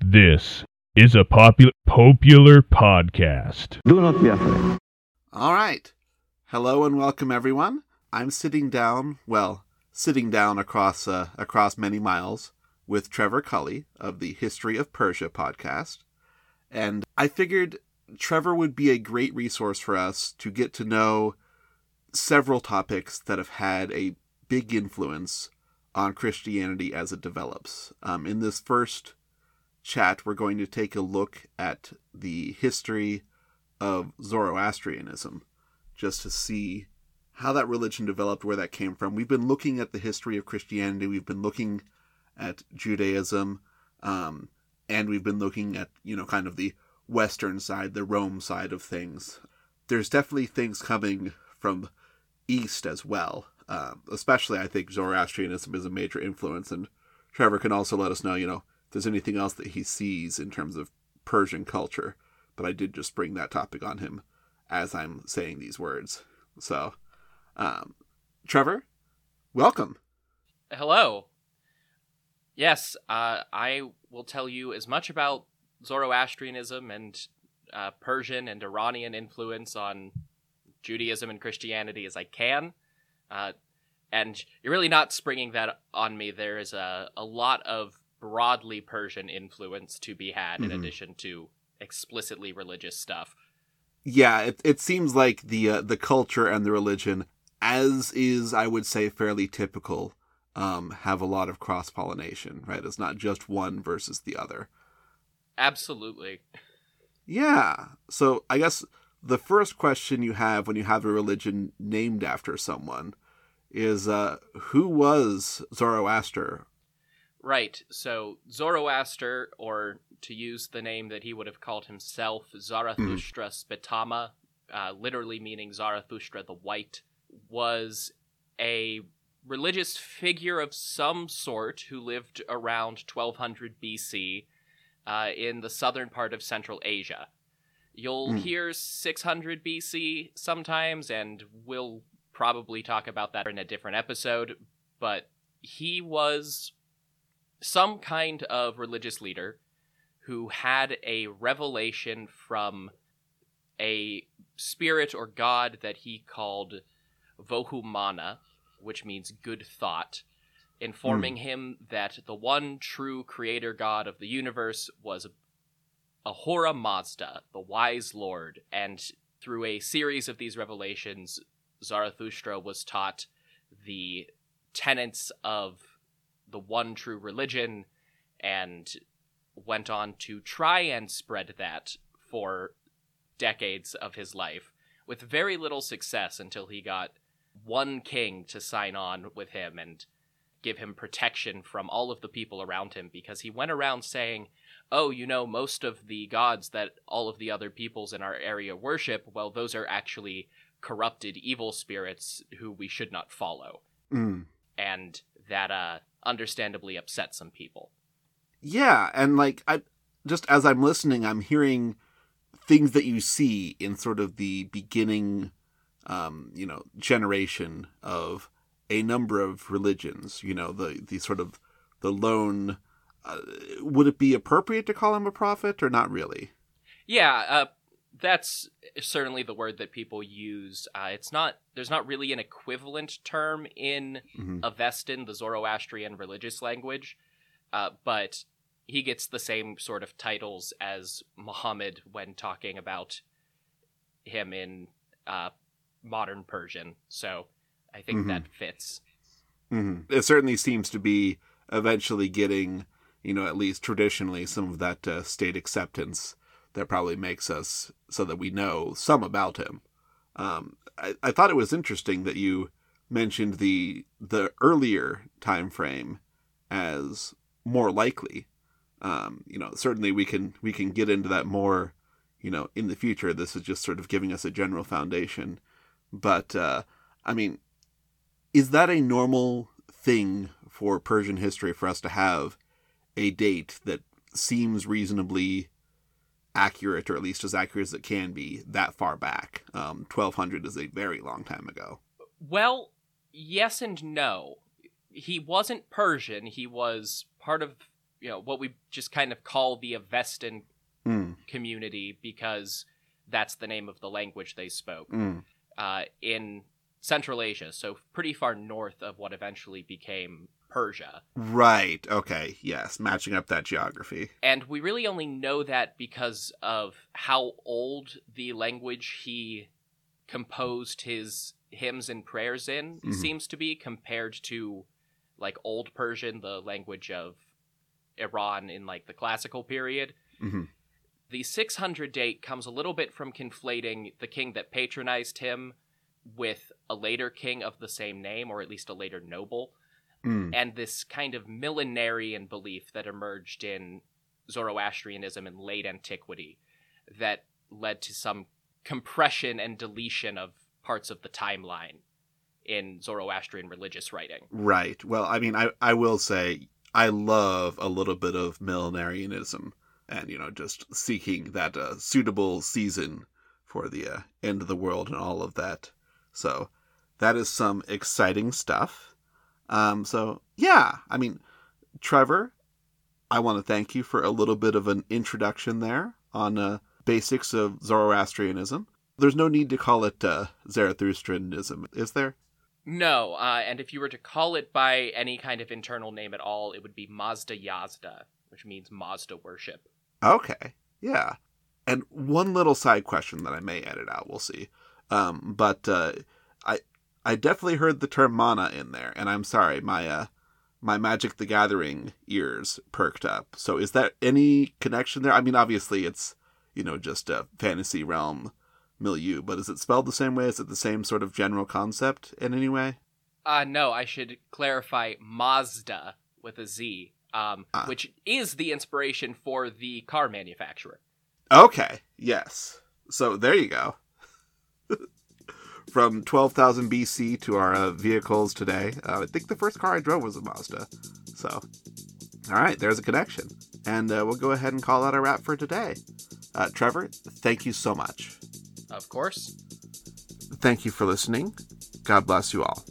This is a popular popular podcast. Do not be afraid. All right. Hello and welcome, everyone. I'm sitting down, well, sitting down across uh, across many miles with Trevor Culley of the History of Persia podcast, and I figured Trevor would be a great resource for us to get to know several topics that have had a big influence on Christianity as it develops. Um, in this first chat, we're going to take a look at the history of Zoroastrianism just to see how that religion developed, where that came from. We've been looking at the history of Christianity, we've been looking at Judaism, um, and we've been looking at, you know, kind of the Western side, the Rome side of things. There's definitely things coming from East as well. Um, especially, I think Zoroastrianism is a major influence, and Trevor can also let us know, you know, if there's anything else that he sees in terms of Persian culture. But I did just bring that topic on him as I'm saying these words. So, um, Trevor, welcome. Hello. Yes, uh, I will tell you as much about Zoroastrianism and uh, Persian and Iranian influence on Judaism and Christianity as I can. Uh, and you're really not springing that on me. There is a, a lot of broadly Persian influence to be had Mhm. in addition to explicitly religious stuff. Yeah, it it seems like the uh, the culture and the religion, as is I would say fairly typical, um, have a lot of cross pollination. Right, it's not just one versus the other. Absolutely. Yeah. So I guess the first question you have when you have a religion named after someone is uh, who was Zoroaster? Right. So Zoroaster, or to use the name that he would have called himself, Zarathustra Spitama, uh, literally meaning Zarathustra the White, was a religious figure of some sort who lived around 1200 BC uh, in the southern part of Central Asia. You'll Hmm. hear 600 BC sometimes, and we'll probably talk about that in a different episode, but he was some kind of religious leader who had a revelation from a spirit or god that he called Vohumana, which means good thought, informing him that the one true creator god of the universe was Ahura Mazda, the wise lord, and through a series of these revelations, Zarathustra was taught the tenets of the one true religion and went on to try and spread that for decades of his life with very little success until he got one king to sign on with him and give him protection from all of the people around him because he went around saying, Oh, you know, most of the gods that all of the other peoples in our area worship, well, those are actually corrupted evil spirits who we should not follow. Mm. And that uh understandably upset some people. Yeah, and like I just as I'm listening, I'm hearing things that you see in sort of the beginning, um, you know, generation of a number of religions. You know, the the sort of the lone. Uh, would it be appropriate to call him a prophet or not really? Yeah, uh, that's certainly the word that people use. Uh, it's not there's not really an equivalent term in Mhm. Avestan, the Zoroastrian religious language, uh, but he gets the same sort of titles as Muhammad when talking about him in uh, modern Persian. So I think Mhm. that fits. hmm It certainly seems to be eventually getting, you know, at least traditionally, some of that uh, state acceptance that probably makes us so that we know some about him. Um, I, I thought it was interesting that you mentioned the the earlier time frame as more likely. Um, you know, certainly we can we can get into that more, you know, in the future. This is just sort of giving us a general foundation. But uh, I mean, is that a normal thing for Persian history for us to have a date that seems reasonably accurate, or at least as accurate as it can be, that far back? Um, 1200 is a very long time ago. Well, yes and no. He wasn't Persian. He was part of you know what we just kind of call the Avestan Mm, community because that's the name of the language they spoke mm. uh, in Central Asia, so pretty far north of what eventually became Persia. Right. Okay. Yes. Matching up that geography. And we really only know that because of how old the language he composed his hymns and prayers in Mhm. seems to be compared to like Old Persian, the language of Iran in like the classical period. Mhm. The 600 date comes a little bit from conflating the king that patronized him with a later king of the same name, or at least a later noble Mm. and this kind of millenarian belief that emerged in Zoroastrianism in late antiquity that led to some compression and deletion of parts of the timeline in Zoroastrian religious writing. Right. Well, I mean, I I will say I love a little bit of millenarianism, and you know, just seeking that uh, suitable season for the uh, end of the world and all of that. So that is some exciting stuff. Um. So yeah, I mean, Trevor, I want to thank you for a little bit of an introduction there on uh, basics of Zoroastrianism. There's no need to call it uh, Zarathustrianism, is there? No, uh, and if you were to call it by any kind of internal name at all, it would be Mazda Yazda, which means Mazda worship. Okay. Yeah. And one little side question that I may edit out, we'll see. Um, but uh, I definitely heard the term mana in there, and I'm sorry, my uh, my Magic the Gathering ears perked up. So is that any connection there? I mean, obviously it's you know just a fantasy realm milieu, but is it spelled the same way? Is it the same sort of general concept in any way? Uh, no, I should clarify Mazda with a Z, um, Ah. which is the inspiration for the car manufacturer. Okay. Yes. So there you go. From 12,000 BC to our uh, vehicles today, uh, I think the first car I drove was a Mazda. So, all right, there's a connection. And uh, we'll go ahead and call that a wrap for today. Uh, Trevor, thank you so much. Of course. Thank you for listening. God bless you all.